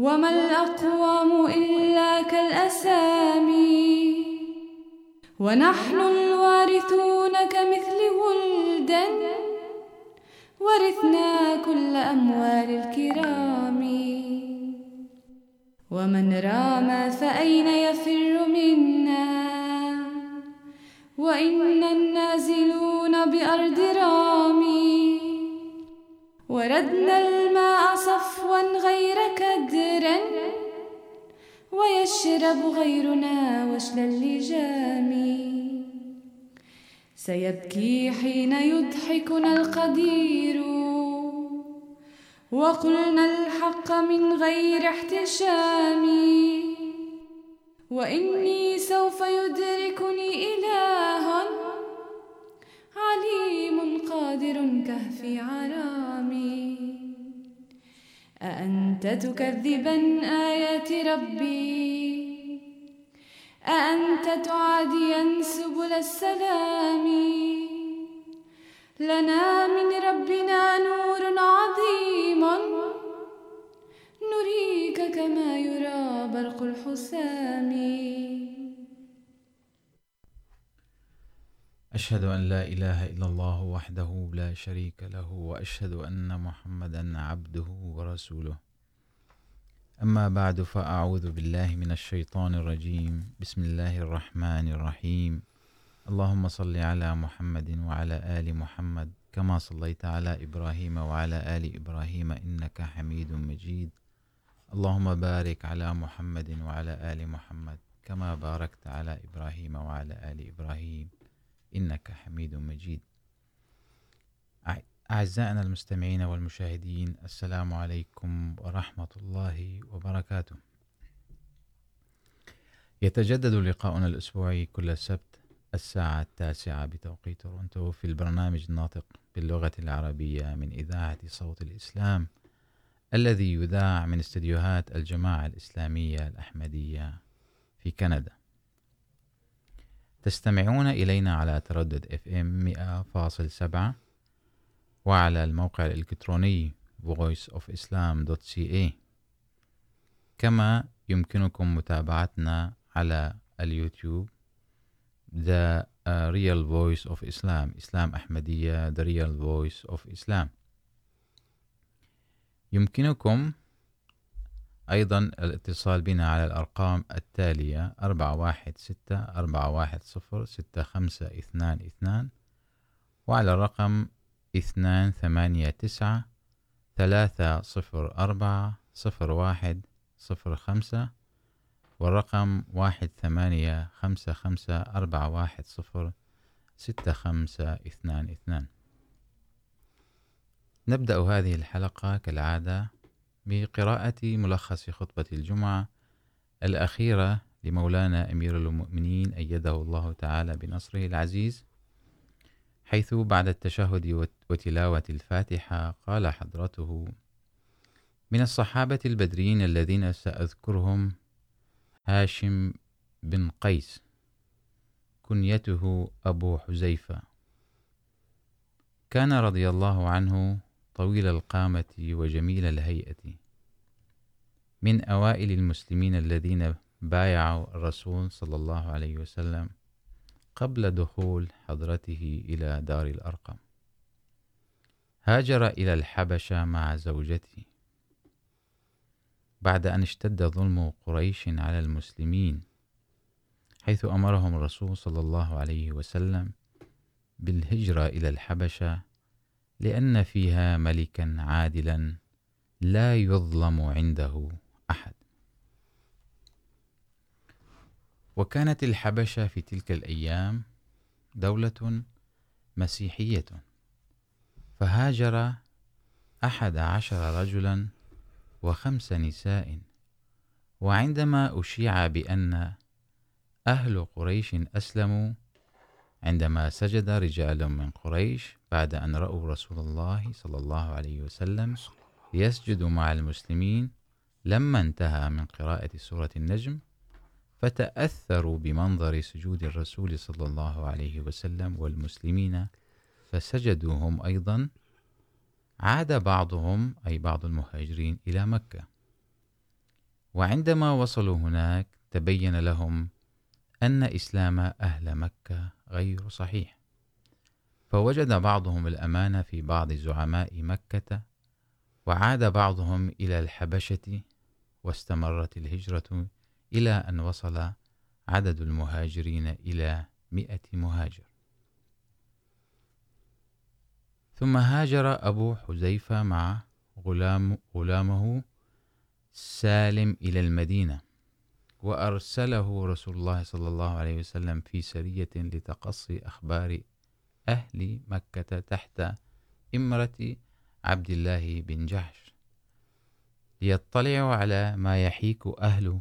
وما الأقوام إلا كالأسامي ونحن الوارثون كمثل ولد ورثنا كل أموال الكرام ومن رام فأين يفر منا؟ وإنا النازلون بأرض رامي وردنا الماء صفوا غير كدر ويشرب غيرنا وشل اللجام سيبكي حين يضحكنا القدير وقلنا الحق من غير احتشام. وإني سوف يدركني إله عليم قادر كهفي عرامي. أأنت تكذبا آيات ربي. أأنت تعاديا سبل السلام. لنا من ربنا نور عظيم. نريك كما يرى برق الحسام أشهد أن لا إله إلا الله وحده لا شريك له وأشهد أن محمدا عبده ورسوله. أما بعد، فأعوذ بالله من الشيطان الرجيم. بسم الله الرحمن الرحيم. اللهم صل على محمد وعلى آل محمد كما صليت على إبراهيم وعلى آل إبراهيم إنك حميد مجيد. اللهم بارك على محمد وعلى آل محمد كما باركت على إبراهيم وعلى آل إبراهيم. إنك حميد مجيد. أعزائنا المستمعين والمشاهدين، السلام عليكم ورحمة الله وبركاته. يتجدد لقاؤنا الأسبوعي كل سبت الساعة التاسعة بتوقيت تورونتو في البرنامج الناطق باللغة العربية من إذاعة صوت الإسلام، الذي يذاع من استديوهات الجماعة الإسلامية الأحمدية في كندا. تستمعون إلينا على تردد FM 100.7 وعلى الموقع الإلكتروني voiceofislam.ca كما يمكنكم متابعتنا على اليوتيوب، The uh, Real Voice of Islam إسلام أحمدية، The Real Voice of Islam. يمكنكم أيضا الاتصال بنا على الأرقام التالية أربعة واحد ستة، أربعة واحد صفر، ستة خمسة، اثنان اثنان، وعلى الرقم اثنان ثمانية تسعة، ثلاثة صفر أربعة، صفر واحد، صفر خمسة، والرقم واحد ثمانية خمسة خمسة، أربعة واحد صفر، ستة خمسة، اثنان اثنان. نبدأ هذه الحلقة كالعادة بقراءة ملخص خطبة الجمعة الأخيرة لمولانا أمير المؤمنين أيده الله تعالى بنصره العزيز، حيث بعد التشهد وتلاوة الفاتحة قال حضرته من الصحابة البدرين الذين سأذكرهم هاشم بن قيس، كنيته أبو حزيفة كان رضي الله عنه طويل القامة وجميل الهيئة. من أوائل المسلمين الذين بايعوا الرسول صلى الله عليه وسلم قبل دخول حضرته إلى دار الأرقم. هاجر إلى الحبشة مع زوجته. بعد أن اشتد ظلم قريش على المسلمين، حيث أمرهم الرسول صلى الله عليه وسلم بالهجرة إلى الحبشة لأن فيها ملكا عادلا لا يظلم عنده أحد. وكانت الحبشة في تلك الأيام دولة مسيحية. فهاجر أحد عشر رجلا وخمس نساء. وعندما أشيع بأن أهل قريش أسلموا عندما سجد رجال من قريش بعد أن رأوا رسول الله صلى الله عليه وسلم يسجد مع المسلمين، لما انتهى من قراءة سورة النجم، فتأثروا بمنظر سجود الرسول صلى الله عليه وسلم والمسلمين فسجدوا هم أيضا، عاد بعضهم، أي بعض المهاجرين، إلى مكة. وعندما وصلوا هناك، تبين لهم أن إسلام أهل مكة غير صحيح. فوجد بعضهم الأمان في بعض زعماء مكة، وعاد بعضهم إلى الحبشة، واستمرت الهجرة إلى أن وصل عدد المهاجرين إلى مئة مهاجر. ثم هاجر أبو حذيفة مع غلام غلامه سالم إلى المدينة. وأرسله رسول الله صلى الله عليه وسلم في سرية لتقصي أخبار أهل مكة تحت إمرة عبد الله بن جحش. ليطلعوا على ما يحيك أهل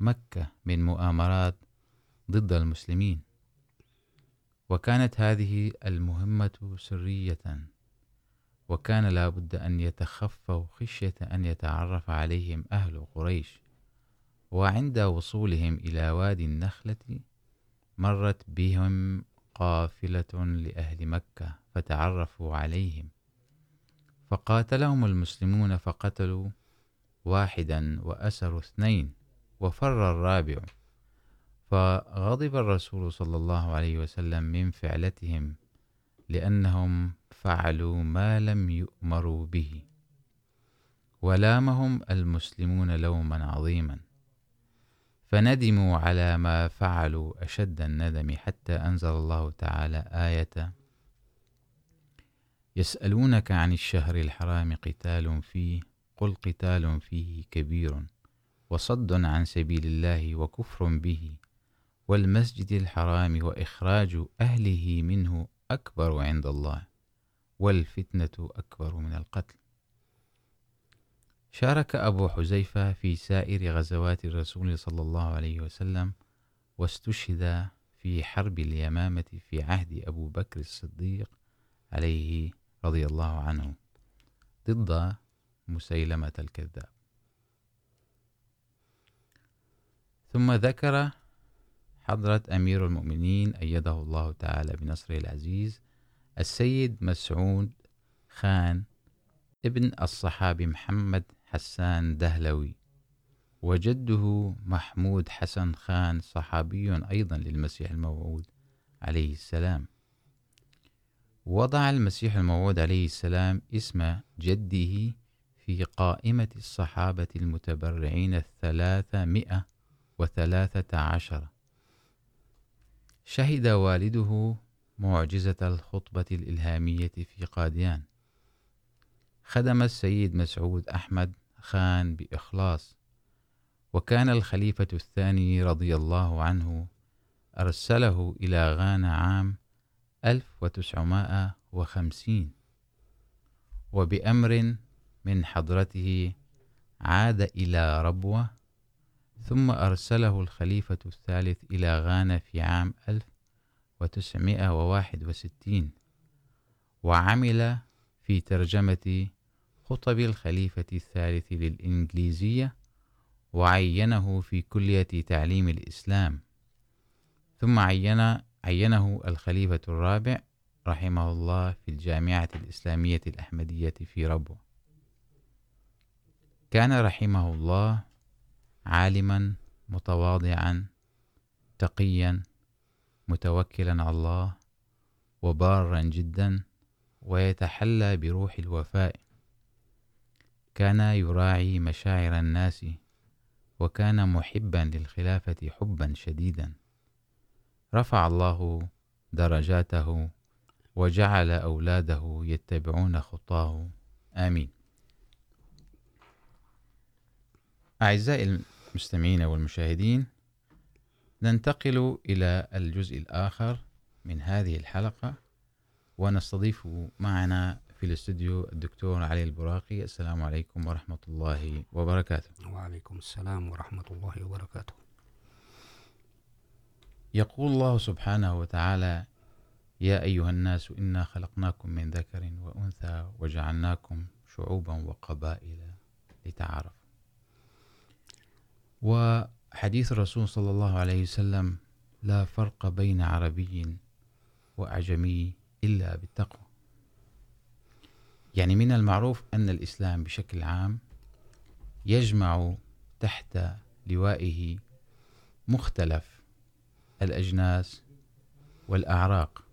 مكة من مؤامرات ضد المسلمين. وكانت هذه المهمة سرية. وكان لا بد أن يتخفوا خشية أن يتعرف عليهم أهل قريش. وعند وصولهم إلى وادي النخلة مرت بهم قافلة لأهل مكة فتعرفوا عليهم. فقاتلهم المسلمون فقتلوا واحدا وأسروا اثنين وفر الرابع. فغضب الرسول صلى الله عليه وسلم من فعلتهم لأنهم فعلوا ما لم يؤمروا به. ولامهم المسلمون لوما عظيما. فندموا على ما فعلوا أشد الندم حتى أنزل الله تعالى آية. يسألونك عن الشهر الحرام قتال فيه، قل قتال فيه كبير وصد عن سبيل الله وكفر به، والمسجد الحرام وإخراج أهله منه أكبر عند الله، والفتنة أكبر من القتل. شارك أبو حزيفة في سائر غزوات الرسول صلى الله عليه وسلم واستشهد في حرب اليمامة في عهد أبو بكر الصديق عليه رضي الله عنه ضد مسيلمة الكذاب. ثم ذكر حضرة أمير المؤمنين أيده الله تعالى بنصره العزيز السيد مسعود خان ابن الصحابي محمد حسان دهلوي. وجده محمود حسن خان صحابي أيضا للمسيح الموعود عليه السلام. وضع المسيح الموعود عليه السلام اسم جده في قائمة الصحابة المتبرعين الثلاثمائة وثلاثة عشر. شهد والده معجزة الخطبة الإلهامية في قاديان. خدم السيد مسعود أحمد خان بإخلاص. وكان الخليفة الثاني رضي الله عنه أرسله إلى غانا عام 1950 وبأمر من حضرته عاد إلى ربوة، ثم أرسله الخليفة الثالث إلى غانا في عام 1961 وعمل في ترجمة خطب الخليفة الثالث للإنجليزية وعينه في كلية تعليم الإسلام. ثم عين عينه الخليفة الرابع رحمه الله في الجامعة الإسلامية الأحمدية في ربو كان رحمه الله عالما، متواضعا، تقيا، متوكلا على الله، وبارا جدا، ويتحلى بروح الوفاء. كان يراعي مشاعر الناس وكان محبا للخلافة حبا شديدا. رفع الله درجاته وجعل أولاده يتبعون خطاه. آمين. أعزائي المستمعين والمشاهدين، ننتقل إلى الجزء الآخر من هذه الحلقة ونستضيف معنا في الاستوديو الدكتور علي البراقي. السلام عليكم ورحمة الله وبركاته. وعليكم السلام ورحمة الله وبركاته. يقول الله سبحانه وتعالى يا أيها الناس إنا خلقناكم من ذكر وأنثى وجعلناكم شعوبا وقبائل لتعارفوا. وحديث الرسول صلى الله عليه وسلم لا فرق بين عربي وأعجمي إلا بالتقوى. يعني من المعروف أن الإسلام بشكل عام يجمع تحت لوائه مختلف الأجناس والأعراق.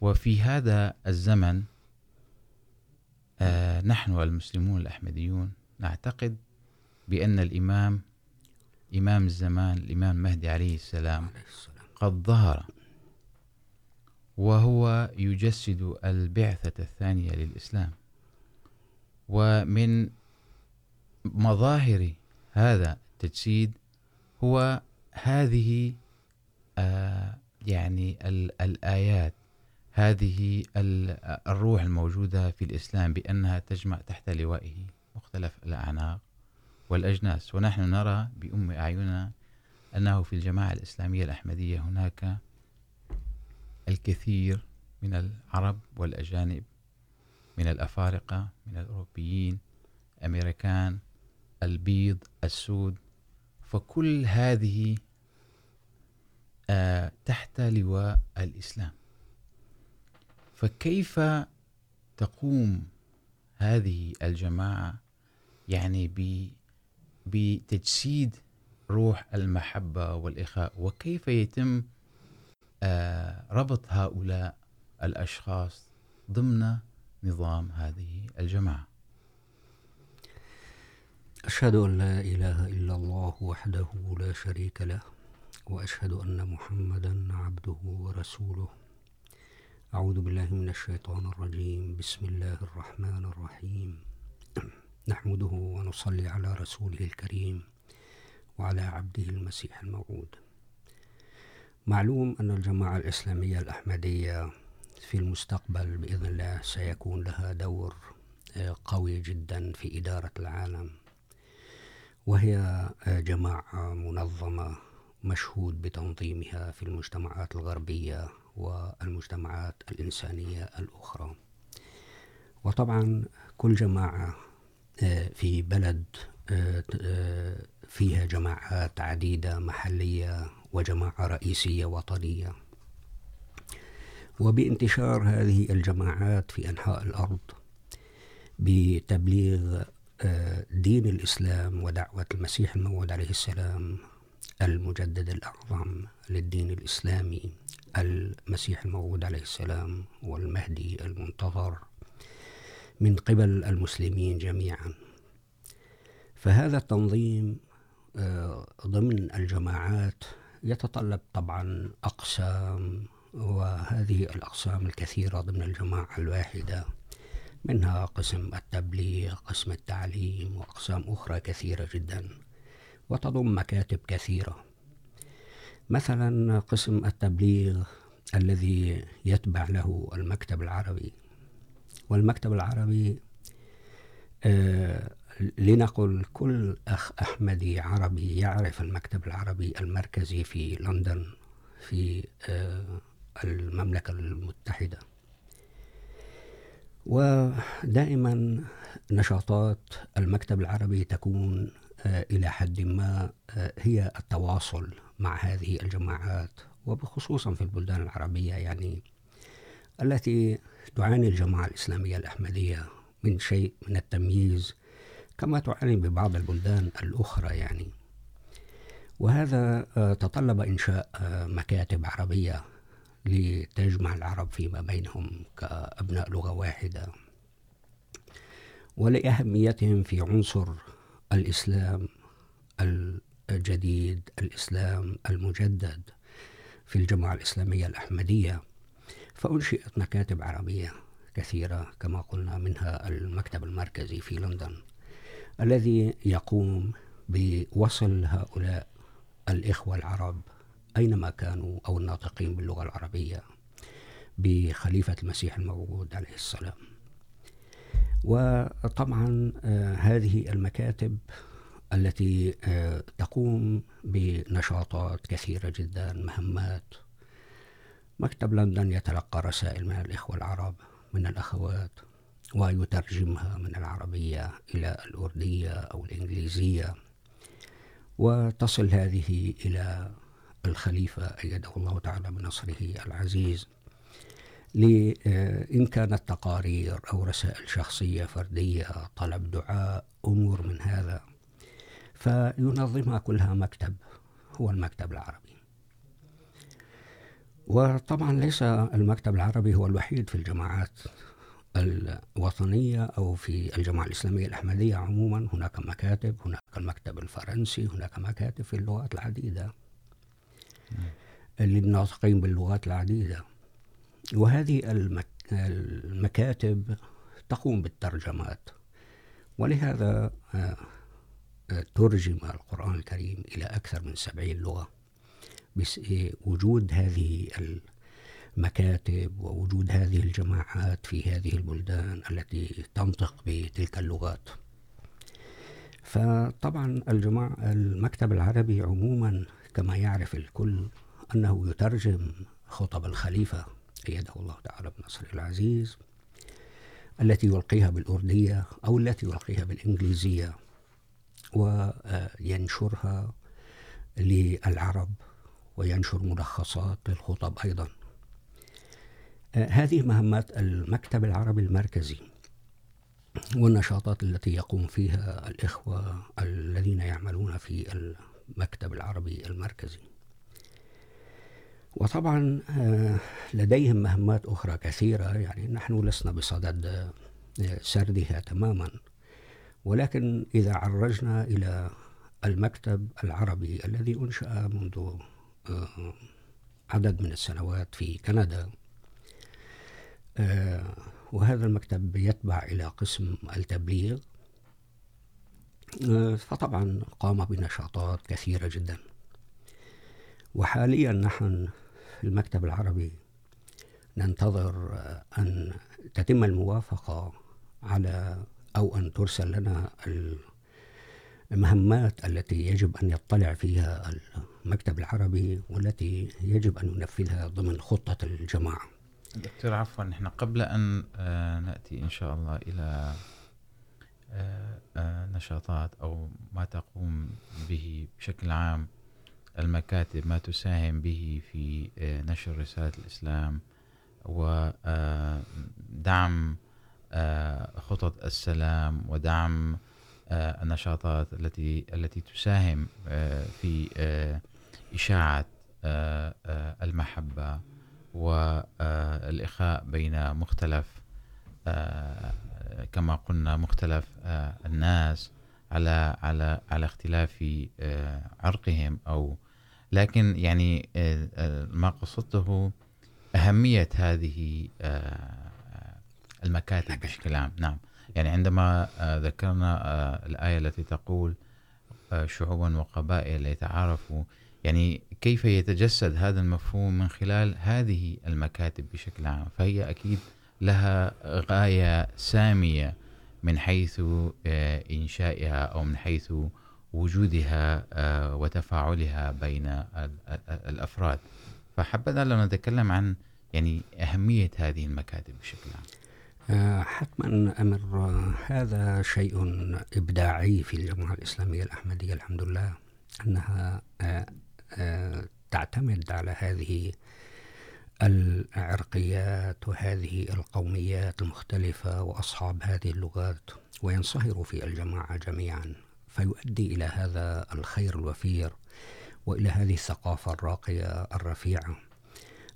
وفي هذا الزمن نحن المسلمون الأحمديون نعتقد بأن الإمام إمام الزمان الإمام مهدي عليه السلام. قد ظهر وهو يجسد البعثة الثانية للإسلام. ومن مظاهر هذا التجسيد هو هذه، آه، يعني الآيات، هذه الروح الموجودة في الإسلام بأنها تجمع تحت لوائه مختلف الأعناق والأجناس. ونحن نرى بأم أعيننا أنه في الجماعة الإسلامية الأحمدية هناك الكثير من العرب والأجانب، من الأفارقة، من الأوروبيين أمريكان البيض، السود. فكل هذه تحت لواء الإسلام. فكيف تقوم هذه الجماعة يعني بتجسيد روح المحبة والإخاء؟ وكيف يتم ربط هؤلاء الأشخاص ضمن نظام هذه الجماعة. أشهد أن لا إله إلا الله وحده لا شريك له، وأشهد أن محمدا عبده ورسوله. أعوذ بالله من الشيطان الرجيم. بسم الله الرحمن الرحيم. نحمده ونصلي على رسوله الكريم وعلى عبده المسيح الموعود. معلوم أن الجماعة الإسلامية الأحمدية في المستقبل بإذن الله سيكون لها دور قوي جدا في إدارة العالم. وهي جماعة منظمة مشهود بتنظيمها في المجتمعات الغربية والمجتمعات الإنسانية الأخرى. وطبعا كل جماعة في بلد فيها جماعات عديدة محلية وجماعة رئيسية وطنية. وبانتشار هذه الجماعات في أنحاء الأرض بتبليغ دين الإسلام ودعوة المسيح الموعود عليه السلام المجدد الأعظم للدين الإسلامي، المسيح الموعود عليه السلام والمهدي المنتظر من قبل المسلمين جميعا. فهذا التنظيم ضمن الجماعات يتطلب طبعا أقسام، وهذه الأقسام الكثيرة ضمن الجماعة الواحدة. منها قسم التبليغ، قسم التعليم، وأقسام أخرى كثيرة جدا، وتضم مكاتب كثيرة. مثلا قسم التبليغ الذي يتبع له المكتب العربي. والمكتب العربي لنقل كل أخ أحمدي عربي يعرف المكتب العربي المركزي في لندن، في المملكة المتحدة. ودائما نشاطات المكتب العربي تكون إلى حد ما هي التواصل مع هذه الجماعات، وبخصوصا في البلدان العربية، يعني التي تعاني الجماعة الإسلامية الأحمدية من شيء من التمييز كما تعاني ببعض البلدان الأخرى يعني. وهذا تطلب إنشاء مكاتب عربية لتجمع العرب فيما بينهم كأبناء لغة واحدة. ولأهميتهم في عنصر الإسلام الجديد، الإسلام المجدد في الجماعة الإسلامية الأحمدية. فأنشئت مكاتب عربية كثيرة كما قلنا منها المكتب المركزي في لندن. الذي يقوم بوصل هؤلاء الإخوة العرب أينما كانوا أو الناطقين باللغة العربية بخليفة المسيح الموعود عليه السلام. وطبعا هذه المكاتب التي تقوم بنشاطات كثيرة جدا، مهمات. مكتب لندن يتلقى رسائل من الإخوة العرب، من الأخوات. ويترجمها من العربية إلى الأردية أو الإنجليزية، وتصل هذه إلى الخليفة أيده الله تعالى بنصره العزيز إن كانت تقارير أو رسائل شخصية فردية، طلب دعاء، أمور من هذا، فينظمها كلها مكتب، هو المكتب العربي. وطبعا ليس المكتب العربي هو الوحيد في الجماعات الوطنية أو في الجماعة الإسلامية الأحمدية عموما. هناك مكاتب، هناك المكتب الفرنسي، هناك مكاتب في اللغات العديدة. للناطقين باللغات العديدة. وهذه المك... المكاتب تقوم بالترجمات. ولهذا ترجم القرآن الكريم إلى أكثر من سبعين لغة بوجود هذه المكاتب ووجود هذه الجماعات في هذه البلدان التي تنطق بتلك اللغات. فطبعا الجماعة المكتب العربي عموما كما يعرف الكل أنه يترجم خطب الخليفة أيده الله تعالى بنصر العزيز، التي يلقيها بالأردية أو التي يلقيها بالإنجليزية، وينشرها للعرب، وينشر ملخصات للخطب أيضا. هذه مهمات المكتب العربي المركزي والنشاطات التي يقوم فيها الإخوة الذين يعملون في المكتب العربي المركزي. وطبعا لديهم مهمات أخرى كثيرة، يعني نحن لسنا بصدد سردها تماما. ولكن إذا عرجنا إلى المكتب العربي الذي أنشأ منذ عدد من السنوات في كندا وهذا المكتب يتبع إلى قسم التبليغ. فطبعا قام بنشاطات كثيرة جدا. وحاليا نحن في المكتب العربي ننتظر أن تتم الموافقة على أو أن ترسل لنا المهمات التي يجب أن يطلع فيها المكتب العربي والتي يجب أن ينفذها ضمن خطة الجماعة. دكتور، عفوا نحن قبل أن نأتي إن شاء الله إلى نشاطات أو ما تقوم به بشكل عام المكاتب، ما تساهم به في نشر رسالة الإسلام ودعم خطط السلام ودعم النشاطات التي التي تساهم في إشاعة المحبة. والإخاء بين مختلف كما قلنا مختلف الناس على على على اختلاف عرقهم او لكن يعني ما قصدته اهميه هذه المكاتب بشكل عام. نعم. يعني عندما ذكرنا الايه التي تقول شعوبا وقبائل يتعارفوا يعني كيف يتجسد هذا المفهوم من خلال هذه المكاتب بشكل عام؟ فهي اكيد لها غايه ساميه من حيث إنشائها أو من حيث وجودها وتفاعلها بين الأفراد. فحبذا لو نتكلم عن، يعني، أهمية هذه المكاتب بشكل عام. حتما أمر هذا شيء إبداعي في الجماعة الإسلامية الأحمدية، الحمد لله، أنها تعتمد على هذه العرقيات وهذه القوميات المختلفة وأصحاب هذه اللغات وينصهروا في الجماعة جميعا، فيؤدي إلى هذا الخير الوفير وإلى هذه الثقافة الراقية الرفيعة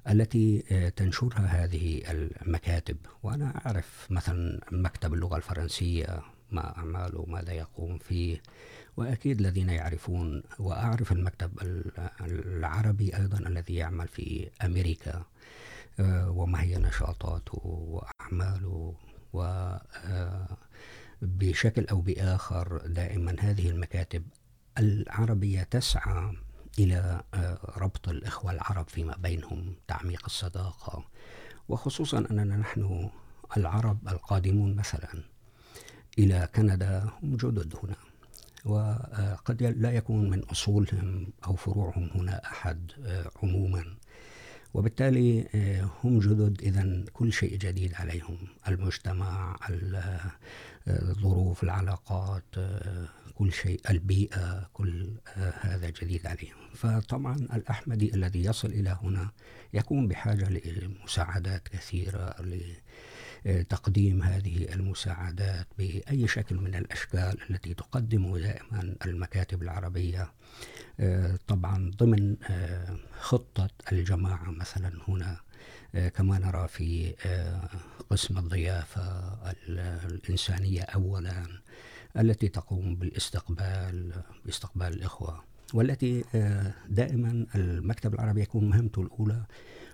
التي تنشرها هذه المكاتب. وأنا أعرف مثلا مكتب اللغة الفرنسية، ما أعماله، ماذا يقوم فيه وأكيد الذين يعرفون وأعرف المكتب العربي أيضا الذي يعمل في أمريكا وما هي نشاطاته وأعماله وبشكل أو بآخر دائما هذه المكاتب العربية تسعى إلى ربط الإخوة العرب فيما بينهم، تعميق الصداقة، وخصوصا أننا نحن العرب القادمون مثلا إلى كندا، هم جدد هنا. وقد لا يكون من أصولهم أو فروعهم هنا أحد عموما. وبالتالي هم جدد إذا كل شيء جديد عليهم. المجتمع الظروف، العلاقات كل شيء، البيئة، كل هذا جديد عليهم. فطبعا الأحمدي الذي يصل إلى هنا يكون بحاجة لمساعدات كثيرة لتقديم هذه المساعدات بأي شكل من الأشكال التي تقدم دائما المكاتب العربية. طبعا ضمن خطة الجماعة مثلا هنا كما نرى في قسم الضيافة الإنسانية أولا التي تقوم بالاستقبال، باستقبال الإخوة. والتي دائما المكتب العربي يكون مهمته الأولى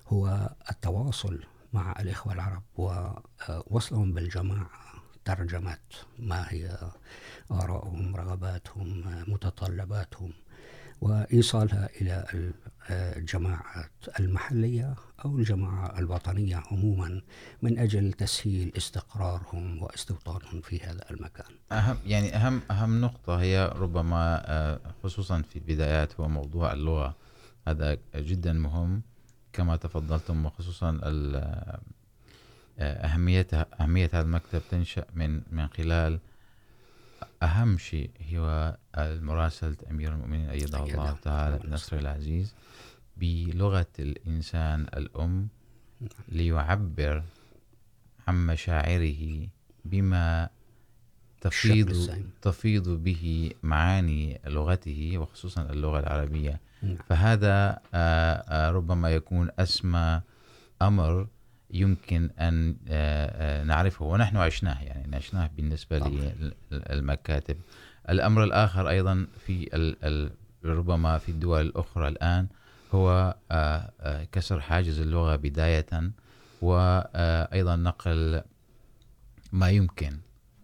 هو التواصل مع الإخوة العرب ووصلهم بالجماعة ترجمة ما هي آرائهم رغباتهم، متطلباتهم، وإيصالها إلى الجماعات المحلية أو الجماعة الوطنية عموما من أجل تسهيل استقرارهم واستوطانهم في هذا المكان. أهم، يعني أهم أهم نقطة هي ربما خصوصا في البدايات هو موضوع اللغة. هذا جدا مهم. كما تفضلتم وخصوصا أهمية أهمية هذا المكتب تنشأ من من خلال أهم شيء هو المراسلة أمير المؤمنين أيده الله تعالى بنصر العزيز بلغة الإنسان الأم ليعبر عن مشاعره بما تفيض تفيض به معاني لغته وخصوصا اللغة العربية. فهذا ربما يكون أسمى أمر يمكن أن نعرفه ونحن عشناه يعني عشناه بالنسبة للمكاتب. الأمر الآخر أيضا في ربما في الدول الأخرى الآن هو كسر حاجز اللغة بداية وأيضا نقل ما يمكن.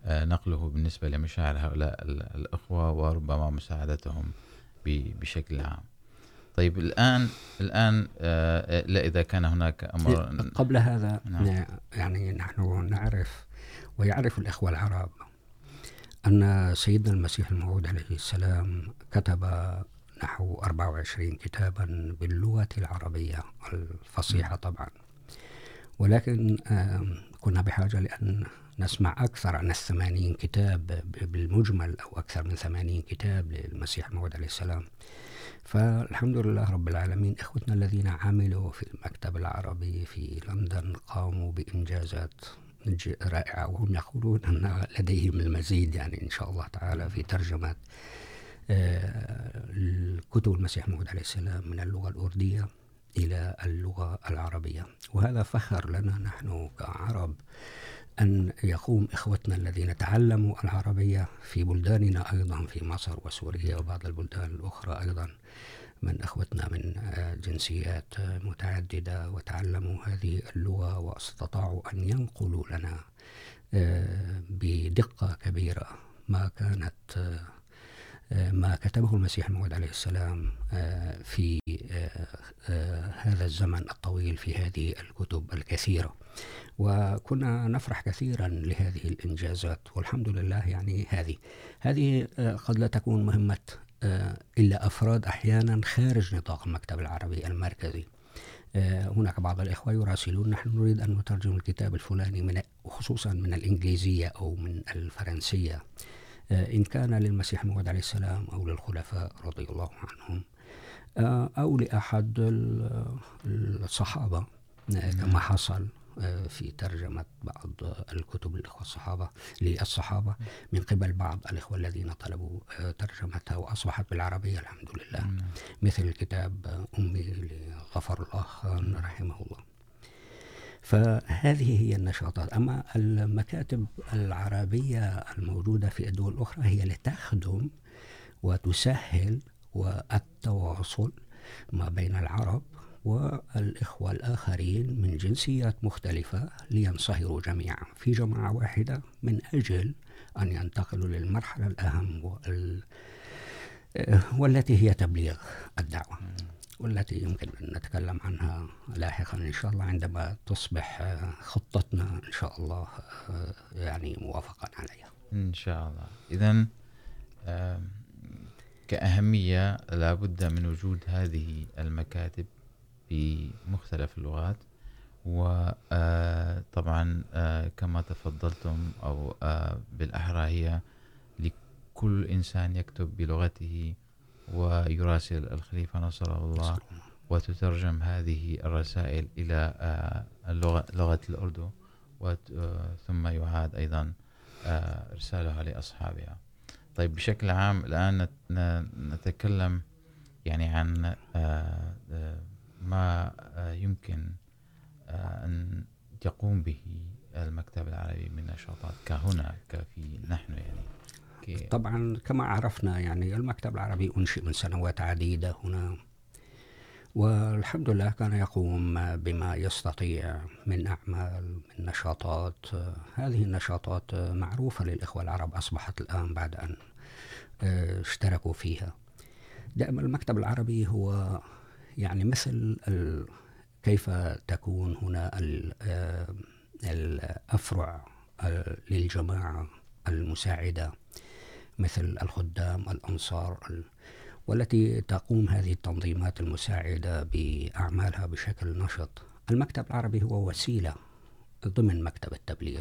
نقله بالنسبة لمشاعر هؤلاء الأخوة وربما مساعدتهم بشكل عام. طيب الآن الآن لا إذا كان هناك أمر قبل هذا نعم. يعني نحن نعرف ويعرف الإخوة العرب أن سيدنا المسيح الموعود عليه السلام كتب نحو 24 كتابا باللغة العربية الفصيحة طبعا. ولكن كنا بحاجة لأن نسمع أكثر عن الثمانين كتاب بالمجمل أو أكثر من ثمانين كتاب للمسيح الموعود عليه السلام. فالحمد لله رب العالمين، إخوتنا الذين عملوا في المكتب العربي في لندن قاموا بإنجازات رائعة، وهم يقولون أن لديهم المزيد يعني إن شاء الله تعالى في ترجمة الكتب المسيح الموعود عليه السلام من اللغة الأردية إلى اللغة العربية. وهذا فخر لنا نحن كعرب أن يقوم إخوتنا الذين تعلموا العربية في بلداننا أيضا في مصر وسوريا وبعض البلدان الأخرى أيضا، من أخوتنا من جنسيات متعددة وتعلموا هذه اللغة واستطاعوا أن ينقلوا لنا بدقة كبيرة ما كانت ما كتبه المسيح الموعود عليه السلام في هذا الزمن الطويل في هذه الكتب الكثيرة. وكنا نفرح كثيرا لهذه الإنجازات، والحمد لله يعني هذه. هذه قد لا تكون مهمة إلا أفراد أحيانا خارج نطاق المكتب العربي المركزي. هناك بعض الإخوة يراسلون، نحن نريد أن نترجم الكتاب الفلاني من، خصوصا من الإنجليزية أو من الفرنسية. إن كان للمسيح الموعود عليه السلام أو للخلفاء رضي الله عنهم. أو لأحد الصحابة كما حصل في ترجمة بعض الكتب للإخوة الصحابة للصحابة من قبل بعض الإخوة الذين طلبوا ترجمتها وأصبحت بالعربية الحمد لله. مثل الكتاب أمي لغفر الله رحمه الله. فهذه هي النشاطات. أما المكاتب العربية الموجودة في الدول الأخرى، هي لتخدم وتسهل والتواصل ما بين العرب والإخوة الآخرين من جنسيات مختلفة لينصهروا جميعا. في جماعة واحدة من أجل أن ينتقلوا للمرحلة الأهم وال... والتي هي تبليغ الدعوة. والتي يمكن أن نتكلم عنها لاحقا إن شاء الله عندما تصبح خطتنا إن شاء الله يعني موافقا عليها. إن شاء الله. إذن كأهمية لابد من وجود هذه المكاتب بمختلف اللغات وطبعا كما تفضلتم أو بالأحرى هي لكل إنسان يكتب بلغته ويراسل الخليفة نصر الله وتترجم هذه الرسائل إلى اللغة لغة الأردو ثم يعاد أيضا إرسالها لأصحابها. طيب، بشكل عام الآن نتكلم يعني عن ما يمكن أن يقوم به المكتب العربي من نشاطات كهنا، كفي نحن يعني. أوكي. طبعا كما عرفنا يعني المكتب العربي أنشئ من سنوات عديدة هنا، والحمد لله كان يقوم بما يستطيع من أعمال، من نشاطات. هذه النشاطات معروفة للإخوة العرب، أصبحت الآن بعد أن اشتركوا فيها. دائما المكتب العربي هو يعني مثل ال... كيف تكون هنا ال... الأفرع للجماعة المساعدة. مثل الخدام، الأنصار والتي تقوم هذه التنظيمات المساعدة بأعمالها بشكل نشط. المكتب العربي هو وسيلة ضمن مكتب التبليغ.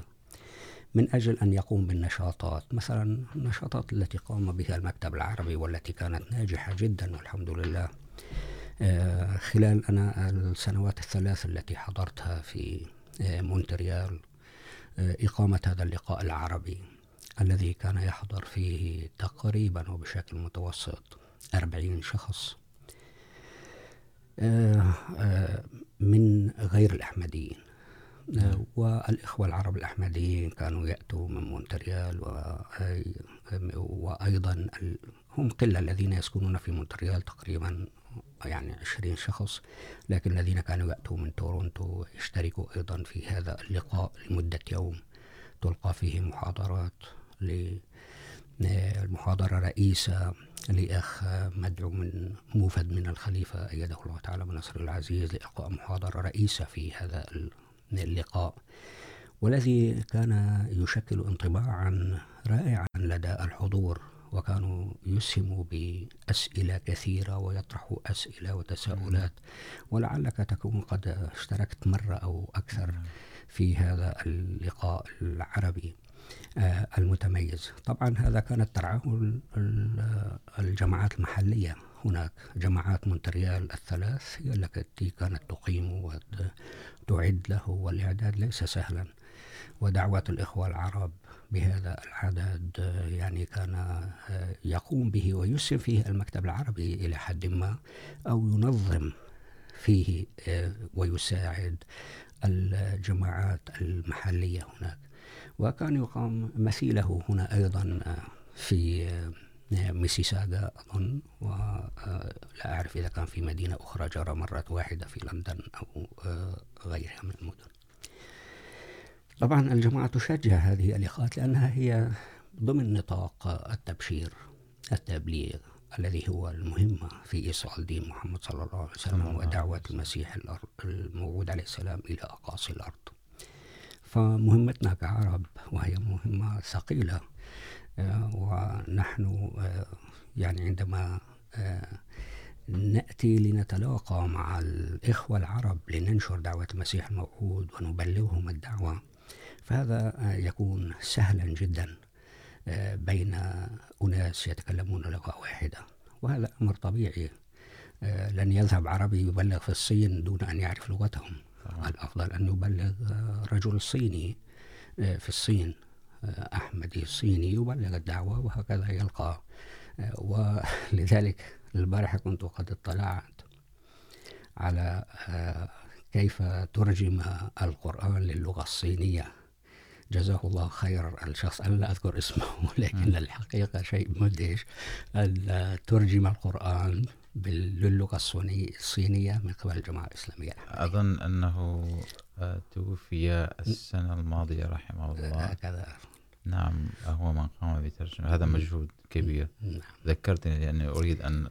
من أجل أن يقوم بالنشاطات، مثلا النشاطات التي قام بها المكتب العربي والتي كانت ناجحة جدا والحمد لله. خلال أنا السنوات الثلاث التي حضرتها في مونتريال إقامة هذا اللقاء العربي. الذي كان يحضر فيه تقريبا وبشكل متوسط أربعين شخص. من غير الأحمديين. والإخوة العرب الأحمديين كانوا يأتوا من مونتريال وأيضا هم قلة الذين يسكنون في مونتريال تقريبا يعني عشرين شخص لكن الذين كانوا يأتوا من تورونتو يشتركوا أيضا في هذا اللقاء لمدة يوم. تلقى فيه محاضرات. المحاضرة رئيسة لأخ مدعو من موفد من الخليفة أيده الله تعالى بنصر العزيز لإلقاء محاضرة رئيسة في هذا اللقاء والذي كان يشكل انطباعا رائعا لدى الحضور وكانوا يسهموا بأسئلة كثيرة ويطرحوا أسئلة وتساؤلات ولعلك تكون قد اشتركت مرة أو أكثر في هذا اللقاء العربي. المتميز. طبعا هذا كانت ترعاه الجماعات المحلية. هناك جماعات مونتريال الثلاث هي التي كانت تقيم وتعد له والإعداد ليس سهلا. ودعوة الإخوة العرب بهذا العدد، يعني كان يقوم به ويسهم فيه المكتب العربي إلى حد ما، أو ينظم فيه ويساعد الجماعات المحلية هناك. وكان يقام مثيله هنا أيضا في ميسيساغا أظن ولا أعرف إذا كان في مدينة أخرى جرى مرة واحدة في لندن أو غيرها من المدن. طبعا الجماعة تشجع هذه اللقاءات لأنها هي ضمن نطاق التبشير التبليغ الذي هو المهم في إيصال دين محمد صلى الله عليه وسلم ودعوة المسيح الموعود عليه السلام إلى أقاصي الأرض. فمهمتنا كعرب وهي مهمة ثقيلة. ونحن يعني عندما نأتي لنتلاقى مع الإخوة العرب لننشر دعوة المسيح الموعود ونبلغهم الدعوة، فهذا يكون سهلا جدا بين أناس يتكلمون لغة واحدة. وهذا أمر طبيعي لن يذهب عربي يبلغ في الصين دون أن يعرف لغتهم. الأفضل أن يبلغ رجل صيني في الصين أحمدي الصيني يبلغ الدعوة وهكذا يلقى ولذلك البارحة كنت قد اطلعت على كيف ترجم القرآن للغة الصينية. جزاه الله خير الشخص. أنا لا أذكر اسمه لكن الحقيقة شيء مدهش أن ترجم القرآن. باللغة الصينية من قبل الجماعة الإسلامية. أظن أنه توفي السنة الماضية رحمه الله. هكذا. نعم هو من قام بترجمة. هذا مجهود كبير. نعم. ذكرتني لأني أريد أن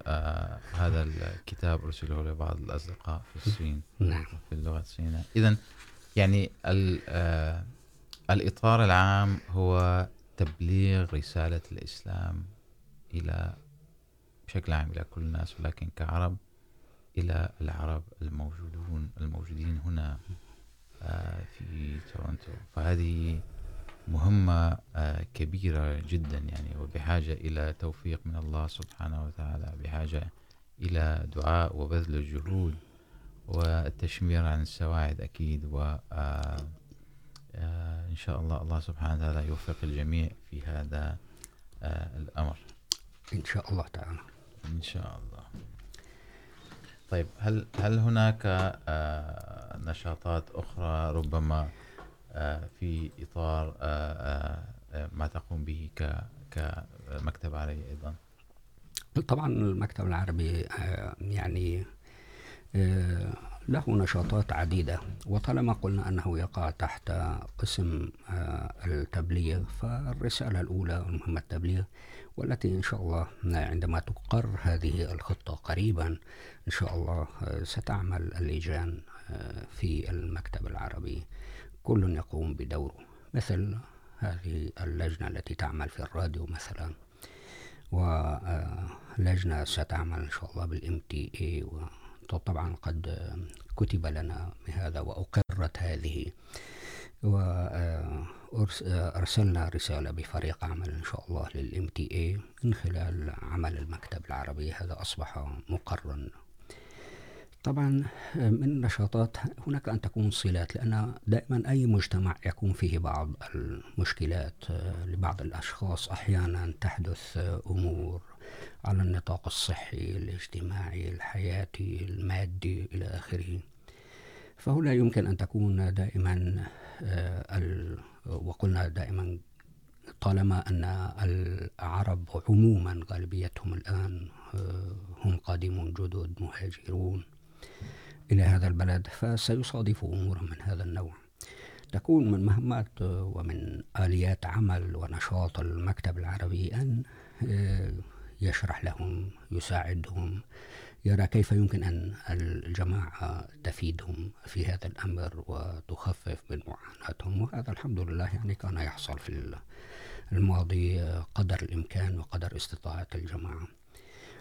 هذا الكتاب أرسله لبعض الأصدقاء في الصين نعم. في اللغة الصينية. إذن يعني الإطار العام هو تبليغ رسالة الإسلام إلى بشكل عام إلى كل الناس، ولكن كعرب إلى العرب الموجودون، الموجودين هنا في تورونتو فهذه مهمة كبيرة جدا يعني، وبحاجة إلى توفيق من الله سبحانه وتعالى، بحاجة إلى دعاء وبذل الجهود والتشمير عن السواعد أكيد، و إن شاء الله الله سبحانه وتعالى يوفق الجميع في هذا الأمر. إن شاء الله تعالى. ان شاء الله طيب، هل هل هناك نشاطات اخرى ربما في اطار ما تقوم به كمكتب عربي ايضا طبعا المكتب العربي يعني له نشاطات عديدة. وطالما قلنا أنه يقع تحت قسم التبليغ، فالرسالة الأولى المهمة التبليغ، والتي إن شاء الله عندما تقر هذه الخطة قريبا، إن شاء الله ستعمل اللجان في المكتب العربي. كل يقوم بدوره. مثل هذه اللجنة التي تعمل في الراديو مثلا. ولجنة ستعمل إن شاء الله بالام تي اي وطبعا قد كتب لنا بهذا وأقرت هذه وأرسلنا رسالة بفريق عمل إن شاء الله للام تي اي من خلال عمل المكتب العربي. هذا أصبح مقرا. طبعا، من النشاطات هناك أن تكون صلات، لأن دائما أي مجتمع يكون فيه بعض المشكلات لبعض الأشخاص. أحيانا تحدث أمور على النطاق الصحي، الاجتماعي، الحياتي، المادي إلى آخره. فهنا يمكن أن تكون دائما وقلنا دائما طالما أن العرب عموما غالبيتهم الآن هم قادمون جدد، مهاجرون إلى هذا البلد، فسيصادف أمورا من هذا النوع. تكون من مهمات ومن آليات عمل ونشاط المكتب العربي أن يشرح لهم، يساعدهم، يرى كيف يمكن أن الجماعة تفيدهم في هذا الأمر وتخفف من معاناتهم. وهذا الحمد لله يعني كان يحصل في الماضي قدر الإمكان وقدر استطاعة الجماعة.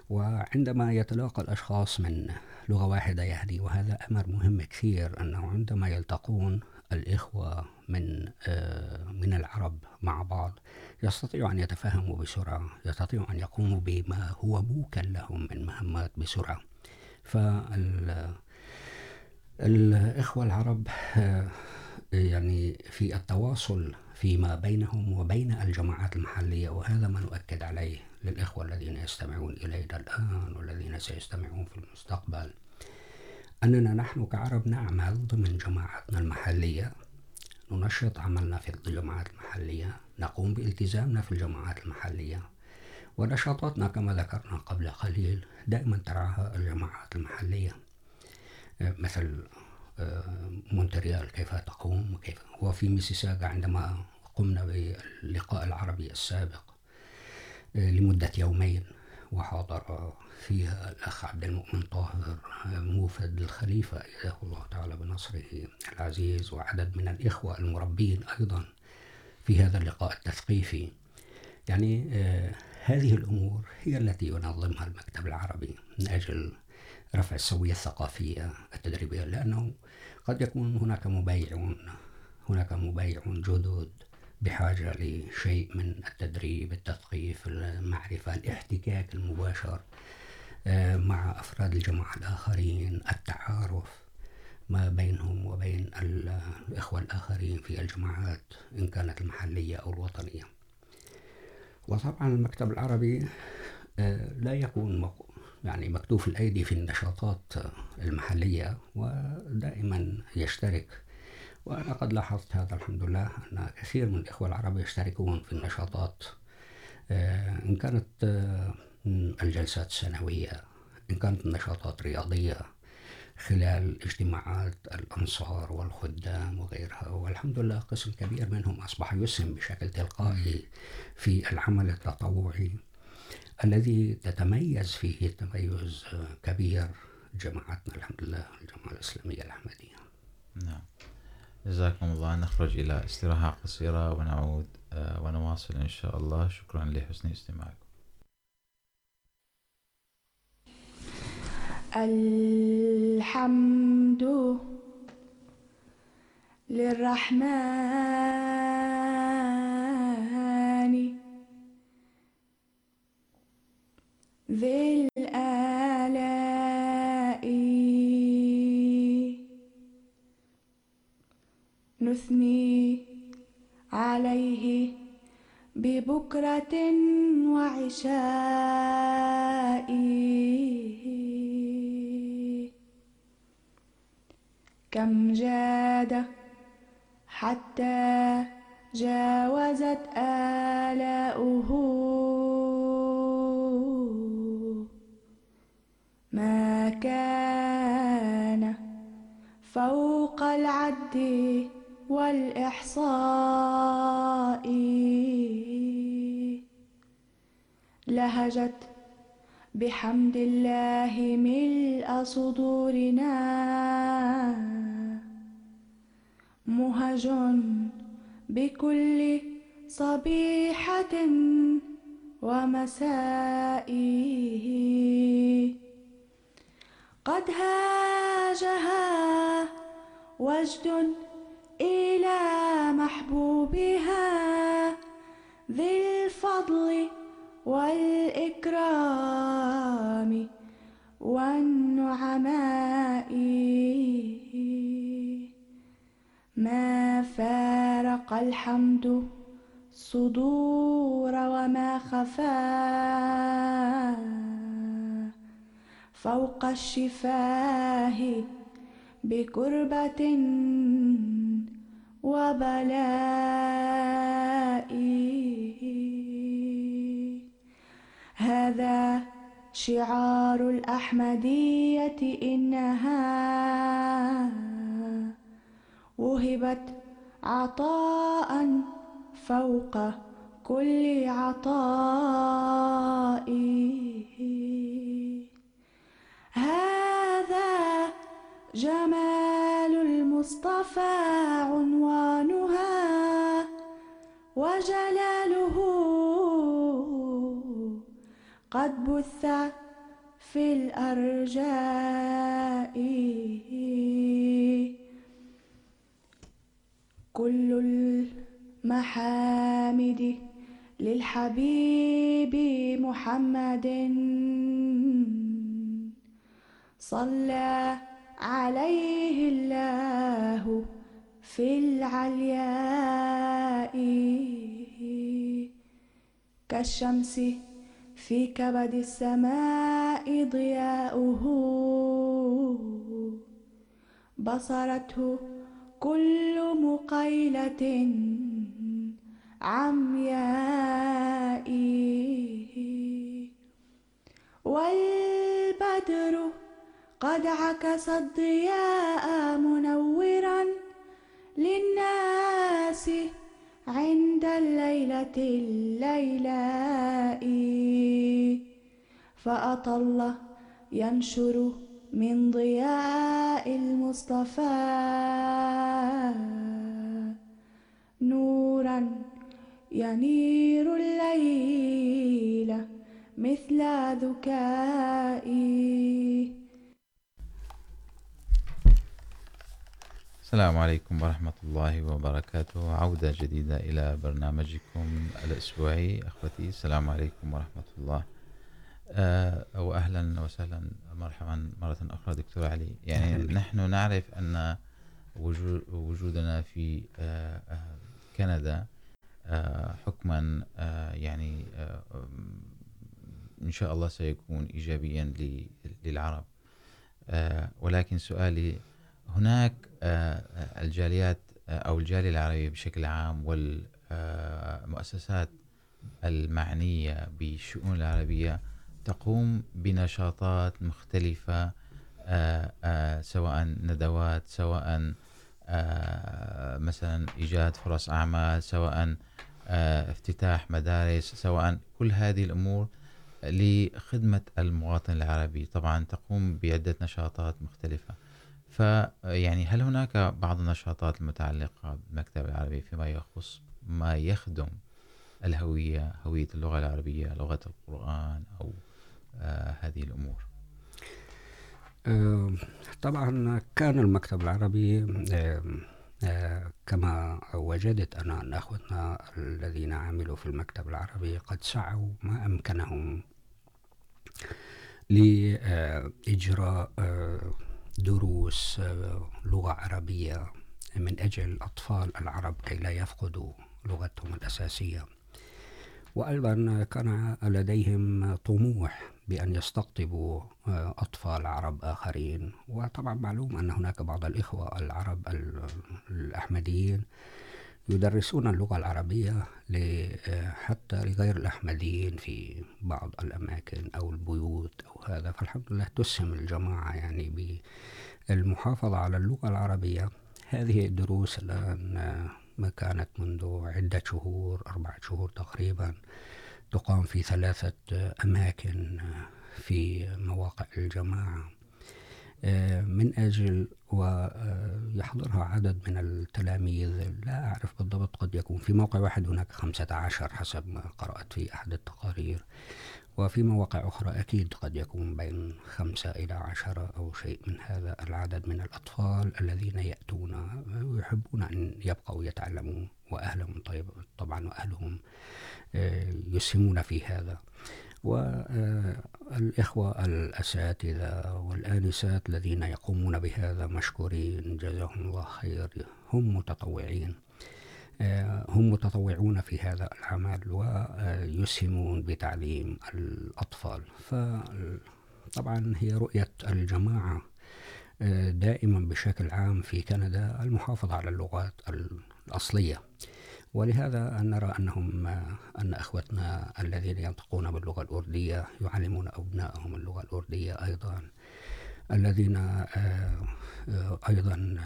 وعندما يتلاقى الأشخاص من لغة واحدة يهدي وهذا أمر مهم كثير، أنه عندما يلتقون الإخوة من من العرب مع بعض يستطيعوا أن يتفاهموا بسرعة يستطيعوا أن يقوموا بما هو موكل لهم من مهمات بسرعة. فال، الإخوة العرب يعني في التواصل فيما بينهم وبين الجماعات المحلية، وهذا ما نؤكد عليه للإخوة الذين يستمعون إلينا الآن والذين سيستمعون في المستقبل. أننا نحن كعرب نعمل ضمن جماعتنا المحلية. ننشط عملنا في الجماعات المحلية. نقوم بالتزامنا في الجماعات المحلية. ونشاطاتنا كما ذكرنا قبل قليل دائما تراها الجماعات المحلية. مثل مونتريال كيف تقوم وكيف وفي ميسيساغا عندما قمنا باللقاء العربي السابق لمدة يومين، وحاضر فيها الأخ عبد المؤمن طاهر، موفد الخليفة إله الله تعالى بنصره العزيز وعدد من الإخوة المربين أيضا في هذا اللقاء التثقيفي. يعني هذه الأمور هي التي ينظمها المكتب العربي من أجل رفع السوية الثقافية التدريبية، لأنه قد يكون هناك مبايعون هناك مبايعون جدد بحاجة لشيء من التدريب، التثقيف، المعرفة، الاحتكاك المباشر. مع أفراد الجماعة الآخرين التعارف ما بينهم وبين الإخوة الآخرين في الجماعات، إن كانت المحلية أو الوطنية. وطبعا المكتب العربي لا يكون يعني مكتوف الأيدي في النشاطات المحلية، ودائما يشترك. وأنا قد لاحظت هذا، الحمد لله، أن كثير من الإخوة العرب يشتركون في النشاطات. إن كانت الجلسات السنوية، إن كانت النشاطات رياضية خلال اجتماعات الأنصار والخدام وغيرها، والحمد لله قسم كبير منهم أصبح يسهم بشكل تلقائي في العمل التطوعي الذي تتميز فيه تميز كبير جماعتنا، الحمد لله، الجماعة الإسلامية الأحمدية. نعم. جزاكم الله. نخرج إلى استراحة قصيرة ونعود ونواصل إن شاء الله. شكرا لحسن استماعكم. الحمد للرحمن ذي الآلاء نثني عليه ببكرة وعشاء كم جاد حتى جاوزت آلاؤه ما كان فوق العد والإحصاء. لهجت بحمد الله ملء صدورنا. مهج بكل صبيحة ومساء قد هاجها وجد إلى محبوبها ذي الفضل والإكرام والنعماء. ما فارق الحمد صدور وما خفا فوق الشفاه بكربة وبلاء. هذا شعار الأحمدية إنها وهبت عطاء فوق كل عطاء هذا جمال المصطفى عنوانها وجلاله قد بث في الأرجاء. كل المحامد للحبيب محمد. صلى عليه الله في العلياء كالشمس في كبد السماء ضياؤه. بصرته كل مقيلة عمياء والبدر قد عكس الضياء منورا للناس عند الليلة الليلاء فأطل ينشر من ضياء المصطفى. نورا ينير الليل مثل ذكائي. السلام عليكم ورحمة الله وبركاته. عودة جديدة إلى برنامجكم الأسبوعي. أخوتي، السلام عليكم ورحمة الله. وأهلا وسهلا مرحبا مرة أخرى دكتور علي. يعني نحن نعرف أن وجودنا في كندا حكما يعني إن شاء الله سيكون إيجابيا للعرب. ولكن سؤالي هناك الجاليات أو الجالية العربية بشكل عام والمؤسسات المعنية بالشؤون العربية تقوم بنشاطات مختلفة سواء ندوات، سواء مثلا إيجاد فرص أعمال، سواء افتتاح مدارس، سواء كل هذه الأمور لخدمة المواطن العربي. طبعا تقوم بعدة نشاطات مختلفة. فيعني هل هناك بعض النشاطات المتعلقة بالمكتب العربي فيما يخص ما يخدم الهوية، هوية اللغة العربية، لغة القرآن أو هذه الأمور. طبعا كان المكتب العربي كما وجدت أنا أن أخوتنا الذين عملوا في المكتب العربي قد سعوا ما أمكنهم لإجراء دروس لغة عربية من أجل الأطفال العرب كي لا يفقدوا لغتهم الأساسية. وأيضا كان لديهم طموح بأن يستقطبوا أطفال عرب آخرين. وطبعا معلوم أن هناك بعض الإخوة العرب الأحمديين يدرسون اللغة العربية حتى لغير الأحمديين في بعض الأماكن أو البيوت أو هذا. فالحمد لله تسهم الجماعة يعني بالمحافظة على اللغة العربية. هذه الدروس الآن كانت منذ عدة شهور، أربعة شهور تقريبا، تقام في ثلاثة أماكن في مواقع الجماعة. من أجل، ويحضرها عدد من التلاميذ، لا أعرف بالضبط، قد يكون في موقع واحد هناك خمسة عشر حسب ما قرأت في أحد التقارير. وفي مواقع أخرى أكيد قد يكون بين خمسة إلى عشرة أو شيء من هذا العدد من الأطفال الذين يأتون ويحبون أن يبقوا يتعلمون، وأهلهم طيب، طبعا وأهلهم يسهمون في هذا. والإخوة الأساتذة والآنسات الذين يقومون بهذا مشكورين، جزاهم الله خير، هم متطوعين. هم متطوعون في هذا العمل ويسهمون بتعليم الأطفال. فطبعا هي رؤية الجماعة دائما بشكل عام في كندا المحافظة على اللغات الأصلية. ولهذا نرى أنهم أن أخوتنا الذين ينطقون باللغة الأردية يعلمون أبنائهم اللغة الأردية أيضا، الذين أيضا